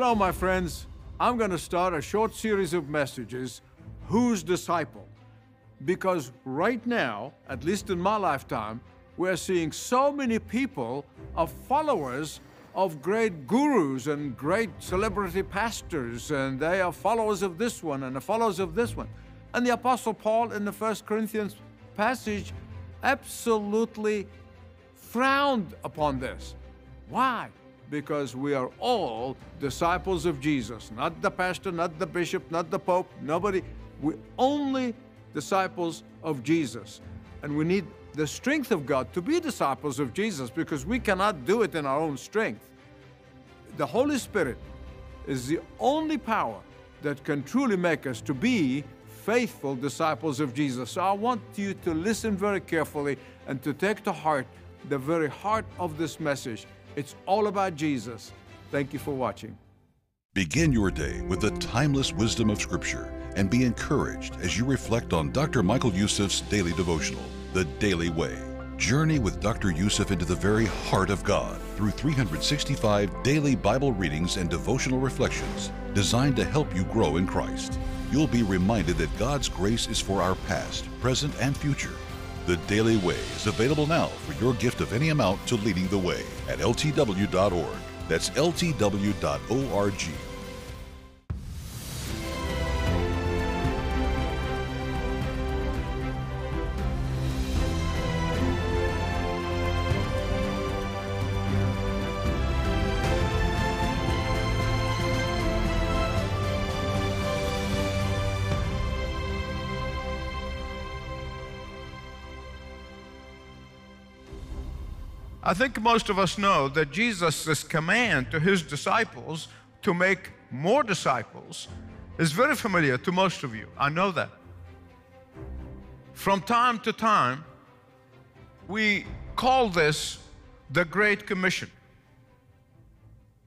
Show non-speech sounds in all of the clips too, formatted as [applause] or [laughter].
Hello, my friends. I'm going to start a short series of messages Whose Disciple? Because right now, at least in my lifetime, we're seeing so many people of followers of great gurus and great celebrity pastors, and they are followers of this one and the followers of this one. And the Apostle Paul in the First Corinthians passage absolutely frowned upon this. Why? Because we are all disciples of Jesus, not the pastor, not the bishop, not the pope, nobody. We're only disciples of Jesus. And we need the strength of God to be disciples of Jesus because we cannot do it in our own strength. The Holy Spirit is the only power that can truly make us to be faithful disciples of Jesus. So I want you to listen very carefully and to take to heart the very heart of this message. It's all about Jesus. Thank you for watching. Begin your day with the timeless wisdom of Scripture and be encouraged as you reflect on Dr. Michael Youssef's daily devotional, The Daily Way. Journey with Dr. Youssef into the very heart of God through 365 daily Bible readings and devotional reflections designed to help you grow in Christ you'll be reminded that God's grace is for our past, present, and future. The Daily Way is available now for your gift of any amount to Leading the Way at ltw.org. That's ltw.org. I think most of us know that Jesus' command to his disciples to make more disciples is very familiar to most of you. I know that. From time to time, we call this the Great Commission.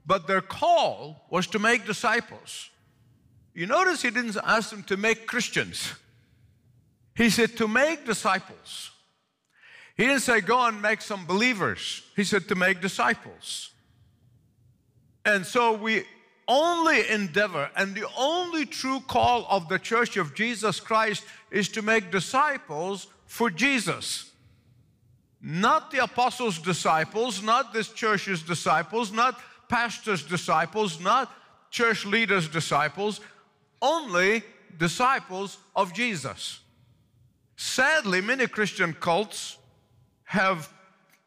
But their call was to make disciples. You notice he didn't ask them to make Christians, he said to make disciples. He didn't say, go and make some believers. He said, to make disciples. And so we only endeavor, and the only true call of the church of Jesus Christ is to make disciples for Jesus. Not the apostles' disciples, not this church's disciples, not pastors' disciples, not church leaders' disciples, only disciples of Jesus. Sadly, many Christian cults have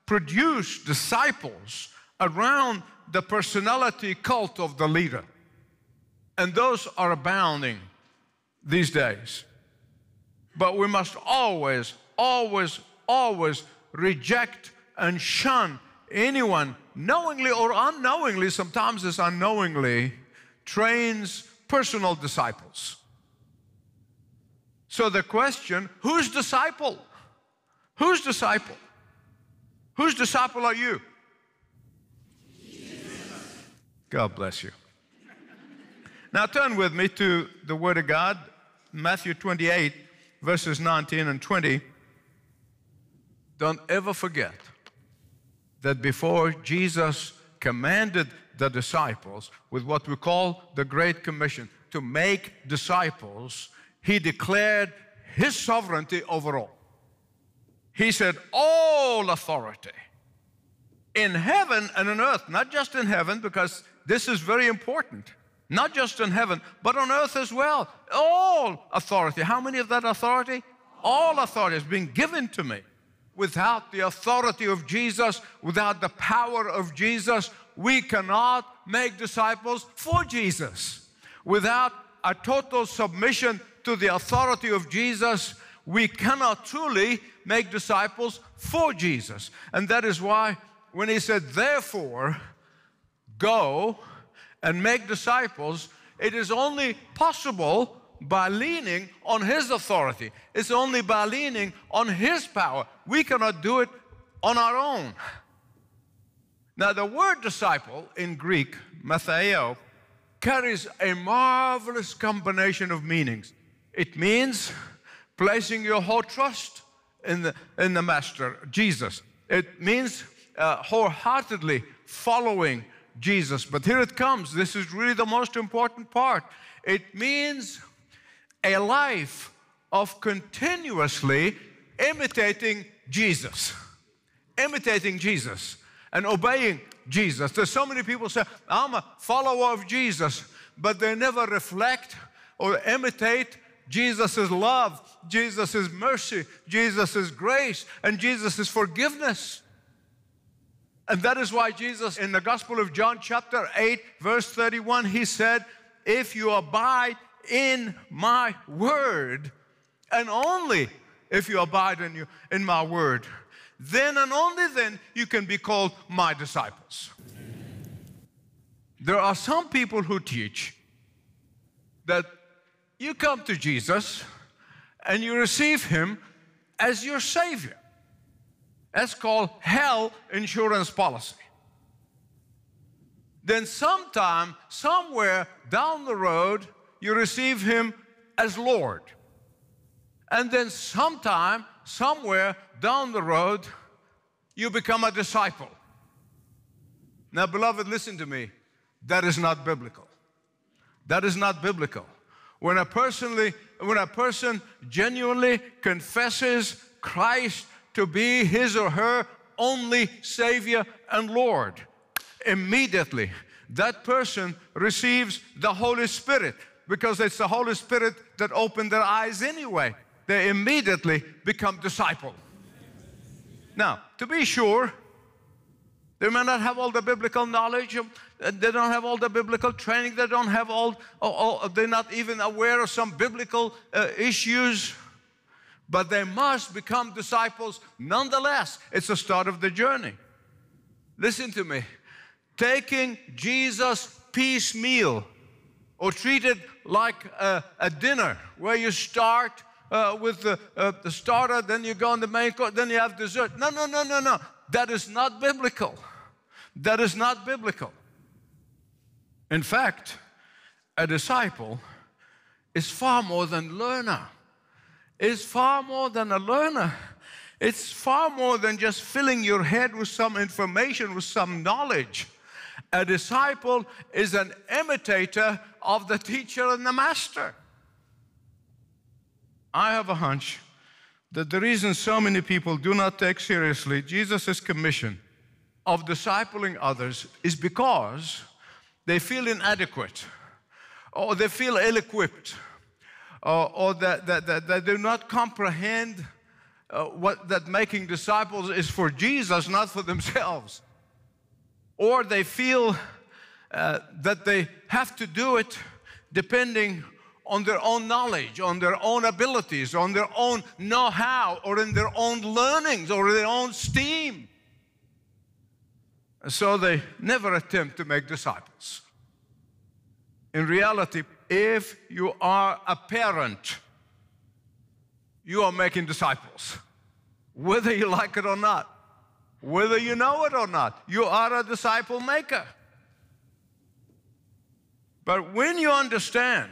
produced disciples around the personality cult of the leader. And those are abounding these days. But we must always, always, always reject and shun anyone knowingly or unknowingly, sometimes it's unknowingly, trains personal disciples. So the question whose disciple? Whose disciple? Whose disciple are you? God bless you. Now turn with me to the Word of God, Matthew 28, verses 19 and 20. Don't ever forget that before Jesus commanded the disciples with what we call the Great Commission to make disciples, he declared his sovereignty over all. He said, All authority in heaven and on earth, not just in heaven, because this is very important, not just in heaven, but on earth as well. All authority. How many of that authority? All authority has been given to me. Without the authority of Jesus, without the power of Jesus, we cannot make disciples for Jesus. Without a total submission to the authority of Jesus, we cannot truly make disciples for Jesus. And that is why when he said, therefore, go and make disciples, it is only possible by leaning on his authority. It's only by leaning on his power. We cannot do it on our own. Now, the word disciple in Greek, matheo, carries a marvelous combination of meanings. It means placing your whole trust in the, in the Master, Jesus. It means uh, wholeheartedly following Jesus. But here it comes. This is really the most important part. It means a life of continuously imitating Jesus. Imitating Jesus and obeying Jesus. There's so many people say, I'm a follower of Jesus, but they never reflect or imitate Jesus' love, Jesus' mercy, Jesus' grace, and Jesus' forgiveness. And that is why Jesus, in the Gospel of John, chapter 8, verse 31, he said, If you abide in my word, and only if you abide in, you, in my word, then and only then you can be called my disciples. There are some people who teach that you come to Jesus and you receive him as your Savior. That's called hell insurance policy. Then, sometime, somewhere down the road, you receive Him as Lord. And then, sometime, somewhere down the road, you become a disciple. Now, beloved, listen to me. That is not biblical. That is not biblical. When a, personally, when a person genuinely confesses Christ to be his or her only Savior and Lord. Immediately, that person receives the Holy Spirit because it's the Holy Spirit that opened their eyes anyway. They immediately become disciple. Now, to be sure, they may not have all the biblical knowledge. They don't have all the biblical training. They don't have all, all, all they're not even aware of some biblical uh, issues but they must become disciples nonetheless. It's the start of the journey. Listen to me. Taking Jesus piecemeal or treated like a, a dinner where you start uh, with the, uh, the starter, then you go on the main course, then you have dessert. No, no, no, no, no. That is not biblical. That is not biblical. In fact, a disciple is far more than learner is far more than a learner. It's far more than just filling your head with some information, with some knowledge. A disciple is an imitator of the teacher and the master. I have a hunch that the reason so many people do not take seriously Jesus' commission of discipling others is because they feel inadequate or they feel ill equipped uh, or that, that, that, that, do not comprehend uh, what that making disciples is for Jesus, not for themselves. Or they feel uh, that they have to do it depending on their own knowledge, on their own abilities, on their own know how, or in their own learnings, or their own steam. So they never attempt to make disciples. In reality, if you are a parent, you are making disciples, whether you like it or not, whether you know it or not. You are a disciple maker. But when you understand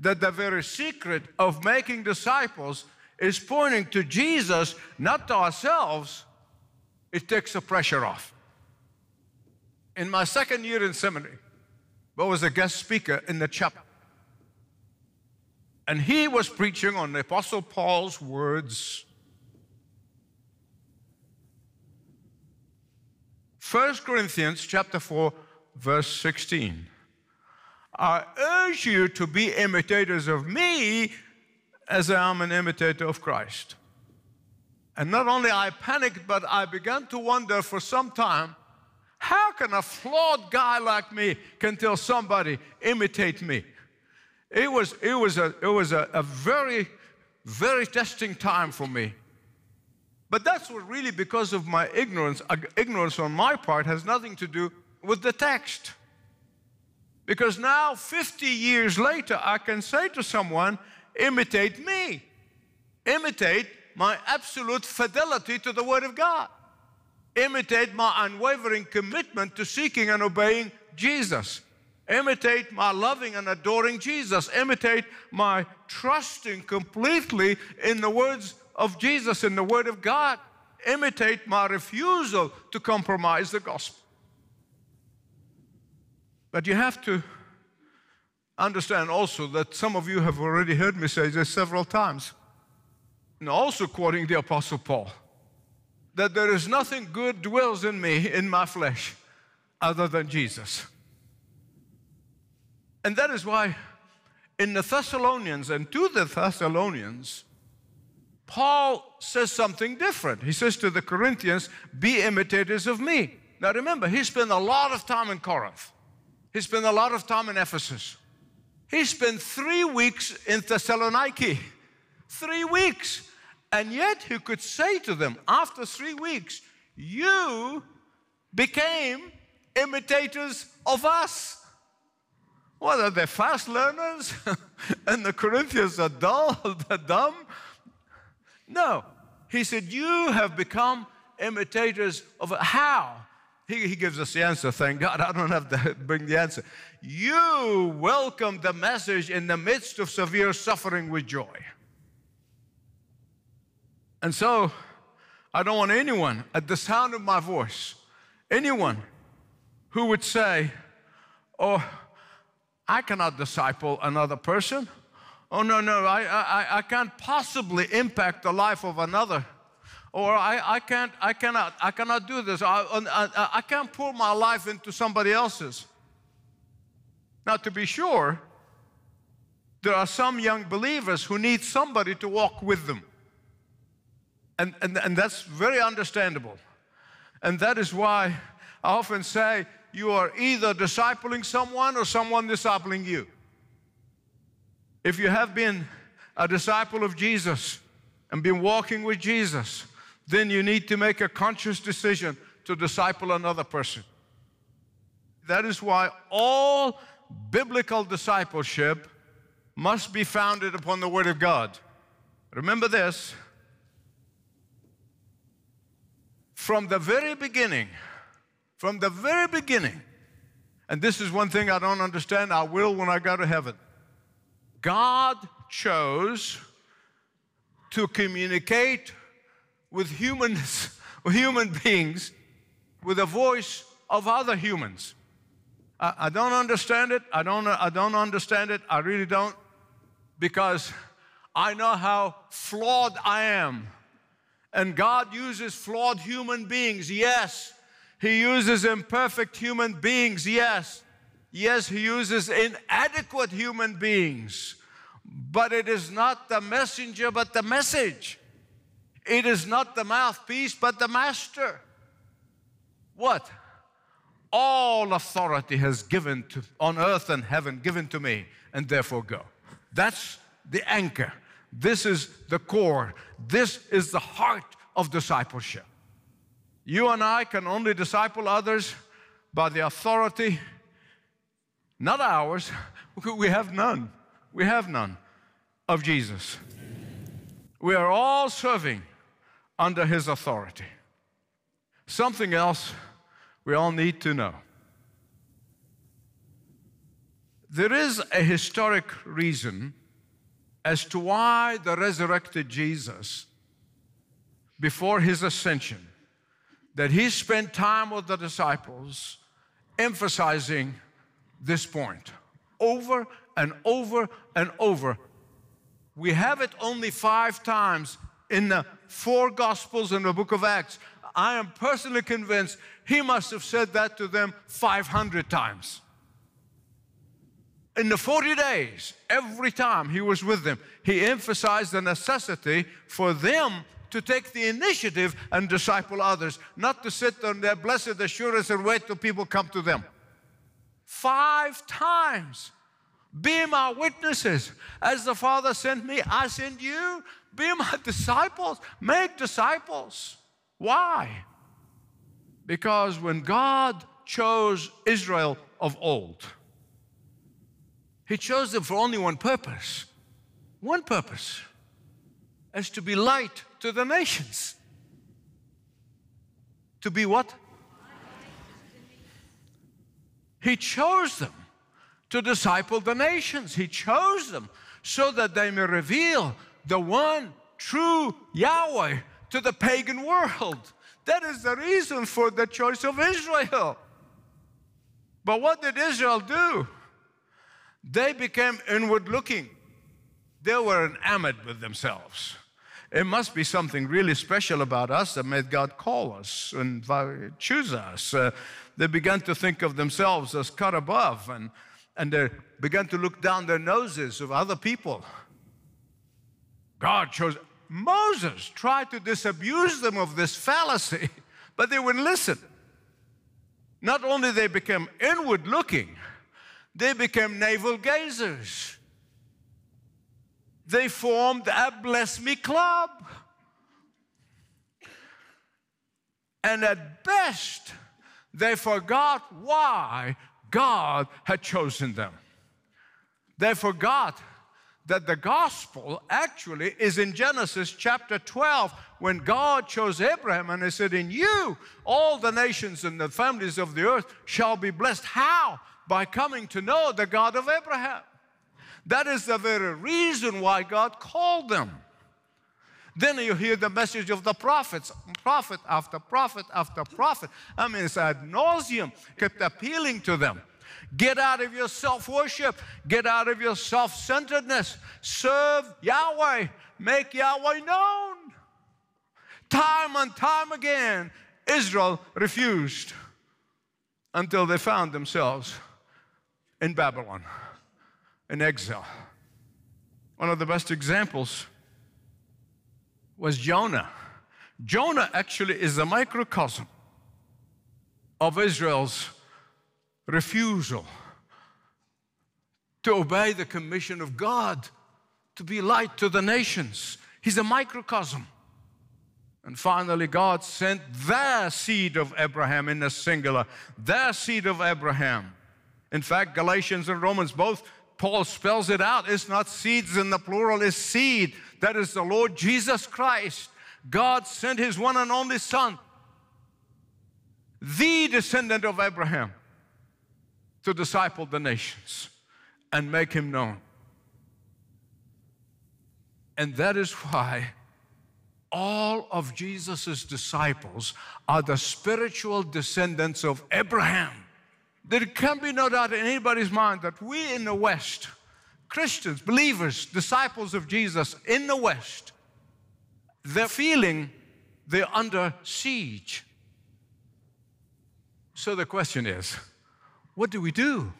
that the very secret of making disciples is pointing to Jesus, not to ourselves, it takes the pressure off. In my second year in seminary, I was a guest speaker in the chapel. And he was preaching on the Apostle Paul's words. 1 Corinthians chapter 4 verse 16. I urge you to be imitators of me as I am an imitator of Christ. And not only I panicked, but I began to wonder for some time, how can a flawed guy like me can tell somebody imitate me? It was, it was, a, it was a, a very, very testing time for me. But that's what really because of my ignorance, ignorance on my part has nothing to do with the text. Because now, 50 years later, I can say to someone, imitate me. Imitate my absolute fidelity to the Word of God. Imitate my unwavering commitment to seeking and obeying Jesus. Imitate my loving and adoring Jesus. Imitate my trusting completely in the words of Jesus, in the Word of God. Imitate my refusal to compromise the gospel. But you have to understand also that some of you have already heard me say this several times, and also quoting the Apostle Paul, that there is nothing good dwells in me, in my flesh, other than Jesus. And that is why in the Thessalonians and to the Thessalonians, Paul says something different. He says to the Corinthians, Be imitators of me. Now remember, he spent a lot of time in Corinth, he spent a lot of time in Ephesus. He spent three weeks in Thessaloniki. Three weeks. And yet he could say to them, after three weeks, You became imitators of us. What are they fast learners? [laughs] and the Corinthians are dull, [laughs] they're dumb? No. He said, You have become imitators of how? He, he gives us the answer. Thank God. I don't have to [laughs] bring the answer. You welcome the message in the midst of severe suffering with joy. And so, I don't want anyone at the sound of my voice, anyone who would say, Oh, I cannot disciple another person. Oh, no, no, I, I, I can't possibly impact the life of another. Or I, I, can't, I, cannot, I cannot do this. I, I, I can't pour my life into somebody else's. Now, to be sure, there are some young believers who need somebody to walk with them. And, and, and that's very understandable. And that is why I often say you are either discipling someone or someone discipling you. If you have been a disciple of Jesus and been walking with Jesus, then you need to make a conscious decision to disciple another person. That is why all biblical discipleship must be founded upon the Word of God. Remember this from the very beginning, from the very beginning, and this is one thing I don't understand, I will when I go to heaven. God chose to communicate with humans, [laughs] human beings, with the voice of other humans. I, I don't understand it. I don't, I don't understand it. I really don't. Because I know how flawed I am. And God uses flawed human beings, yes. He uses imperfect human beings, yes. Yes, He uses inadequate human beings. But it is not the messenger, but the message. It is not the mouthpiece, but the master. What? All authority has given to, on earth and heaven given to me, and therefore go. That's the anchor. This is the core. This is the heart of discipleship. You and I can only disciple others by the authority, not ours. We have none. We have none of Jesus. We are all serving under his authority. Something else we all need to know. There is a historic reason as to why the resurrected Jesus, before his ascension, that he spent time with the disciples emphasizing this point over and over and over. We have it only five times in the four Gospels and the book of Acts. I am personally convinced he must have said that to them 500 times. In the 40 days, every time he was with them, he emphasized the necessity for them to take the initiative and disciple others, not to sit on their blessed assurance and wait till people come to them. Five times. Be my witnesses. As the Father sent me, I send you. Be my [laughs] disciples. Make disciples. Why? Because when God chose Israel of old, He chose them for only one purpose. One purpose as to be light to the nations. To be what? He chose them to disciple the nations. He chose them so that they may reveal the one true Yahweh to the pagan world. That is the reason for the choice of Israel. But what did Israel do? They became inward looking. They were enamored with themselves. It must be something really special about us that made God call us and choose us. Uh, they began to think of themselves as cut above and, and they began to look down their noses of other people. God chose Moses, tried to disabuse them of this fallacy, [laughs] but they wouldn't listen. Not only they became inward looking, they became navel gazers. They formed a bless me club. And at best, they forgot why God had chosen them. They forgot that the gospel actually is in Genesis chapter 12 when God chose Abraham and He said, In you, all the nations and the families of the earth shall be blessed. How? By coming to know the God of Abraham. That is the very reason why God called them. Then you hear the message of the prophets, prophet after prophet after prophet. I mean, it's ad nauseum, kept appealing to them. Get out of your self worship. Get out of your self centeredness. Serve Yahweh. Make Yahweh known. Time and time again, Israel refused until they found themselves in Babylon, in exile. One of the best examples was Jonah. Jonah actually is a microcosm of Israel's refusal to obey the commission of God to be light to the nations. He's a microcosm. And finally, God sent their seed of Abraham in the singular, their seed of Abraham. In fact, Galatians and Romans both, Paul spells it out. It's not seeds in the plural, it's seed. That is the Lord Jesus Christ. God sent his one and only Son, the descendant of Abraham to disciple the nations and make him known. And that is why all of Jesus' disciples are the spiritual descendants of Abraham. There can be no doubt in anybody's mind that we in the West, Christians, believers, disciples of Jesus in the West, they're feeling they're under siege. So the question is, what do we do?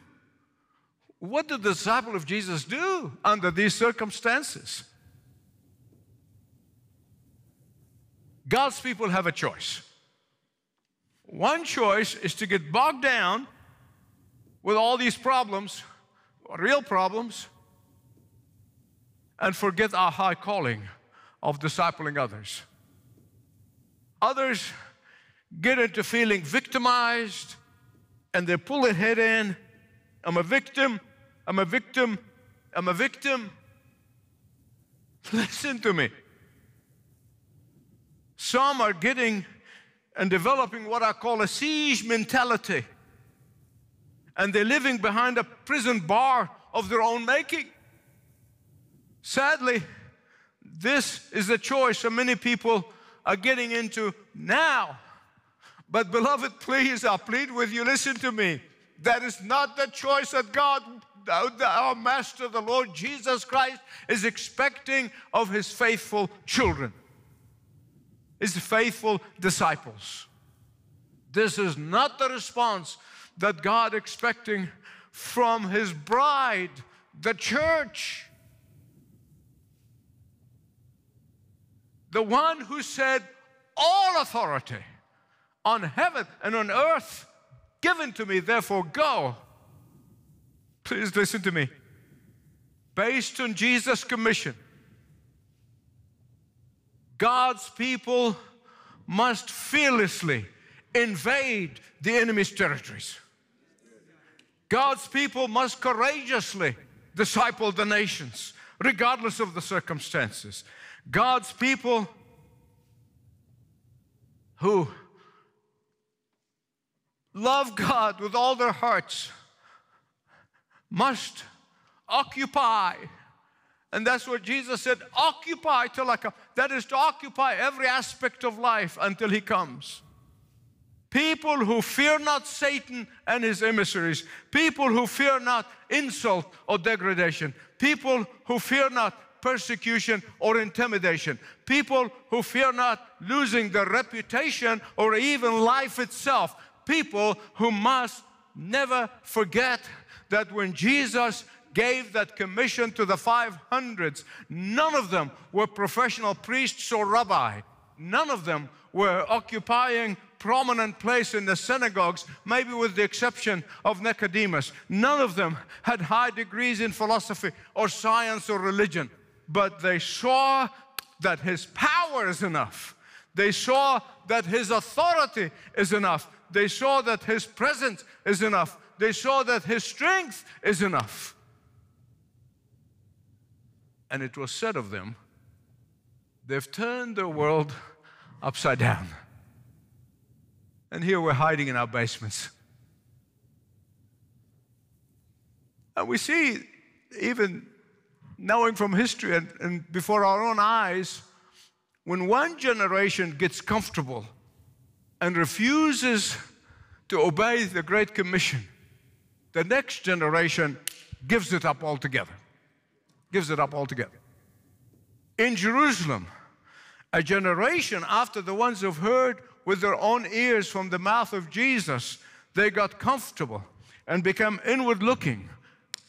What did the disciple of Jesus do under these circumstances? God's people have a choice. One choice is to get bogged down with all these problems, real problems, and forget our high calling of discipling others. Others get into feeling victimized and they pull their head in. I'm a victim. I'm a victim. I'm a victim. [laughs] Listen to me. Some are getting and developing what I call a siege mentality. And they're living behind a prison bar of their own making. Sadly, this is the choice that many people are getting into now. But, beloved, please, I plead with you, listen to me. That is not the choice that God, our Master, the Lord Jesus Christ, is expecting of His faithful children, His faithful disciples. This is not the response that God expecting from His bride, the church. The one who said, All authority on heaven and on earth given to me, therefore go. Please listen to me. Based on Jesus' commission, God's people must fearlessly invade the enemy's territories. God's people must courageously disciple the nations, regardless of the circumstances. God's people who love God with all their hearts must occupy. And that's what Jesus said occupy till I come. That is to occupy every aspect of life until He comes. People who fear not Satan and his emissaries. People who fear not insult or degradation. People who fear not persecution or intimidation. People who fear not losing their reputation or even life itself. People who must never forget that when Jesus gave that commission to the 500s, none of them were professional priests or rabbi. None of them were occupying prominent place in the synagogues, maybe with the exception of Nicodemus. None of them had high degrees in philosophy or science or religion, but they saw that his power is enough. They saw that his authority is enough. They saw that his presence is enough. They saw that his strength is enough. And it was said of them, they've turned the world [laughs] upside down. And here we're hiding in our basements. And we see, even knowing from history and, and before our own eyes, when one generation gets comfortable and refuses to obey the Great Commission, the next generation gives it up altogether. Gives it up altogether. In Jerusalem, a generation after the ones who've heard with their own ears from the mouth of Jesus, they got comfortable and became inward looking.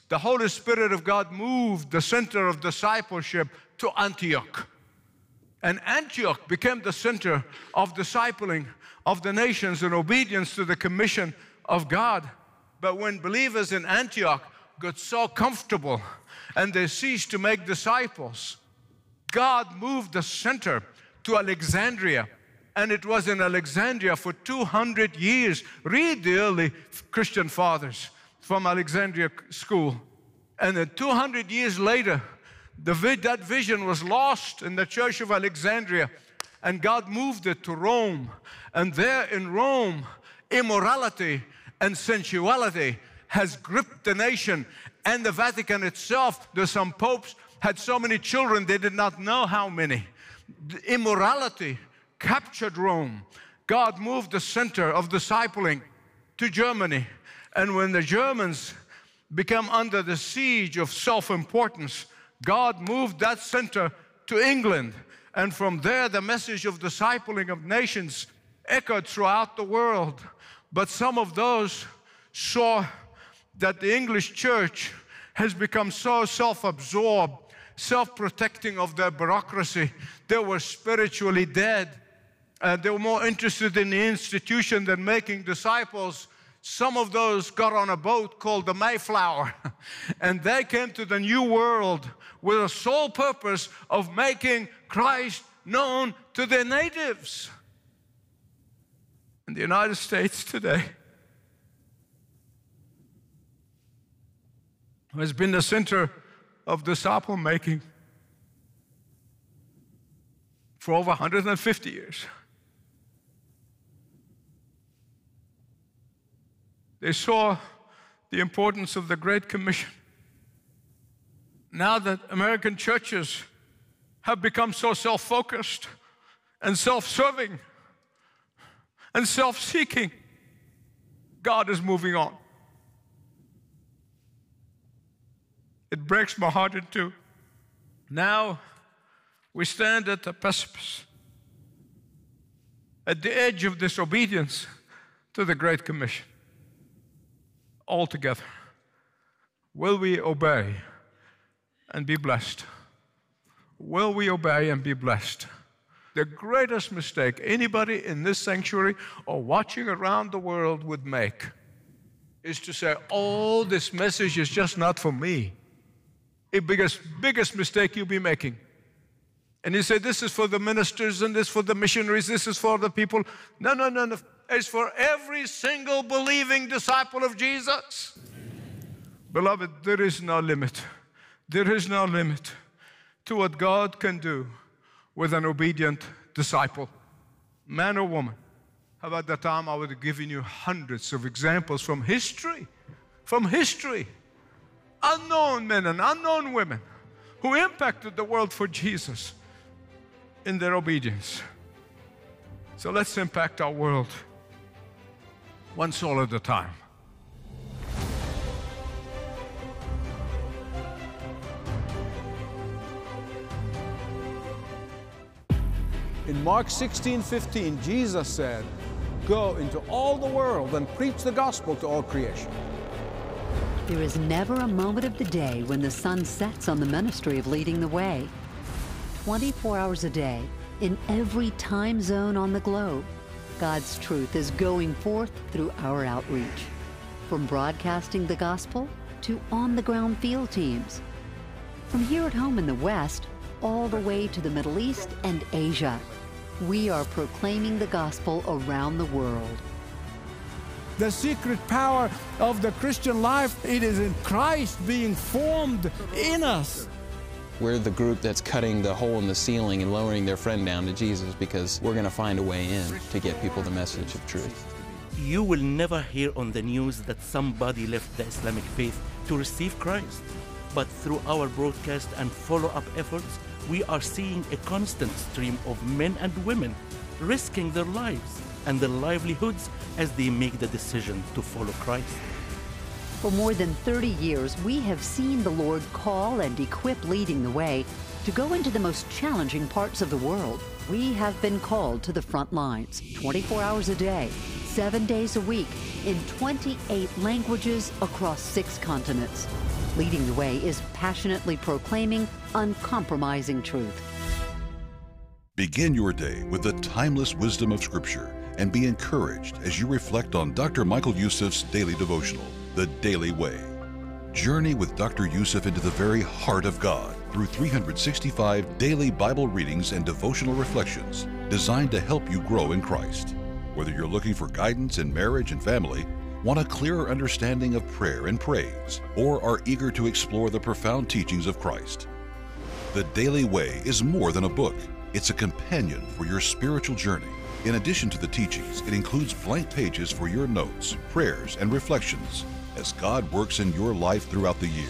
The Holy Spirit of God moved the center of discipleship to Antioch. And Antioch became the center of discipling of the nations in obedience to the commission of God. But when believers in Antioch got so comfortable and they ceased to make disciples, God moved the center to Alexandria. And it was in Alexandria for 200 years. Read the early Christian fathers from Alexandria school. And then 200 years later, the, that vision was lost in the church of Alexandria. And God moved it to Rome. And there in Rome, immorality and sensuality has gripped the nation and the Vatican itself. There's some popes had so many children, they did not know how many. Immorality captured Rome. God moved the center of discipling to Germany. And when the Germans became under the siege of self importance, God moved that center to England. And from there, the message of discipling of nations echoed throughout the world. But some of those saw that the English church has become so self absorbed, self protecting of their bureaucracy. They were spiritually dead. Uh, they were more interested in the institution than making disciples. Some of those got on a boat called the Mayflower, [laughs] and they came to the New World with a sole purpose of making Christ known to their natives. In the United States today, has been the center of disciple making for over 150 years. They saw the importance of the Great Commission. Now that American churches have become so self focused and self serving and self seeking, God is moving on. It breaks my heart in two. Now we stand at the precipice, at the edge of disobedience to the Great Commission. All together. Will we obey and be blessed? Will we obey and be blessed? The greatest mistake anybody in this sanctuary or watching around the world would make is to say, Oh, this message is just not for me a biggest, biggest mistake you'll be making. And he said, This is for the ministers and this for the missionaries, this is for the people. No, no, no, no. It's for every single believing disciple of Jesus. Beloved, there is no limit. There is no limit to what God can do with an obedient disciple, man or woman. How about that time I would have given you hundreds of examples from history? From history unknown men and unknown women who impacted the world for Jesus in their obedience. So let's impact our world one soul at a time. In Mark 16 15, Jesus said, Go into all the world and preach the gospel to all creation. There is never a moment of the day when the sun sets on the ministry of leading the way. 24 hours a day, in every time zone on the globe, God's truth is going forth through our outreach. From broadcasting the gospel to on the ground field teams. From here at home in the West, all the way to the Middle East and Asia. We are proclaiming the gospel around the world. The secret power of the Christian life, it is in Christ being formed in us. We're the group that's cutting the hole in the ceiling and lowering their friend down to Jesus because we're going to find a way in to get people the message of truth. You will never hear on the news that somebody left the Islamic faith to receive Christ. But through our broadcast and follow up efforts, we are seeing a constant stream of men and women risking their lives and their livelihoods as they make the decision to follow Christ. For more than 30 years, we have seen the Lord call and equip leading the way to go into the most challenging parts of the world. We have been called to the front lines 24 hours a day, seven days a week, in 28 languages across six continents. Leading the Way is passionately proclaiming uncompromising truth. Begin your day with the timeless wisdom of Scripture and be encouraged as you reflect on Dr. Michael Youssef's daily devotional, The Daily Way. Journey with Dr. Youssef into the very heart of God through 365 daily Bible readings and devotional reflections designed to help you grow in Christ. Whether you're looking for guidance in marriage and family, want a clearer understanding of prayer and praise, or are eager to explore the profound teachings of Christ, The Daily Way is more than a book. It's a companion for your spiritual journey. In addition to the teachings, it includes blank pages for your notes, prayers, and reflections as God works in your life throughout the year.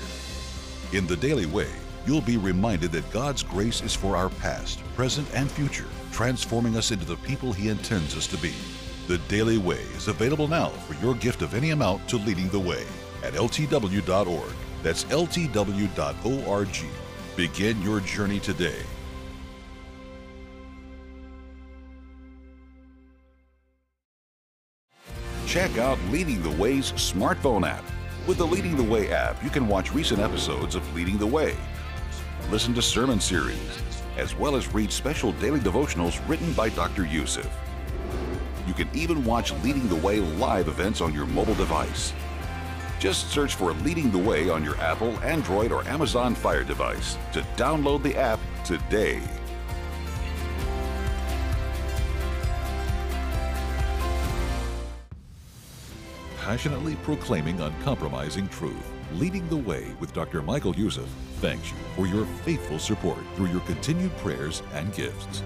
In The Daily Way, you'll be reminded that God's grace is for our past, present, and future, transforming us into the people He intends us to be. The Daily Way is available now for your gift of any amount to Leading the Way at ltw.org. That's ltw.org. Begin your journey today. Check out Leading the Way's smartphone app. With the Leading the Way app, you can watch recent episodes of Leading the Way, listen to sermon series, as well as read special daily devotionals written by Dr. Youssef. You can even watch Leading the Way live events on your mobile device. Just search for Leading the Way on your Apple, Android, or Amazon Fire device to download the app today. Passionately proclaiming uncompromising truth, leading the way with Dr. Michael Youssef thanks you for your faithful support through your continued prayers and gifts.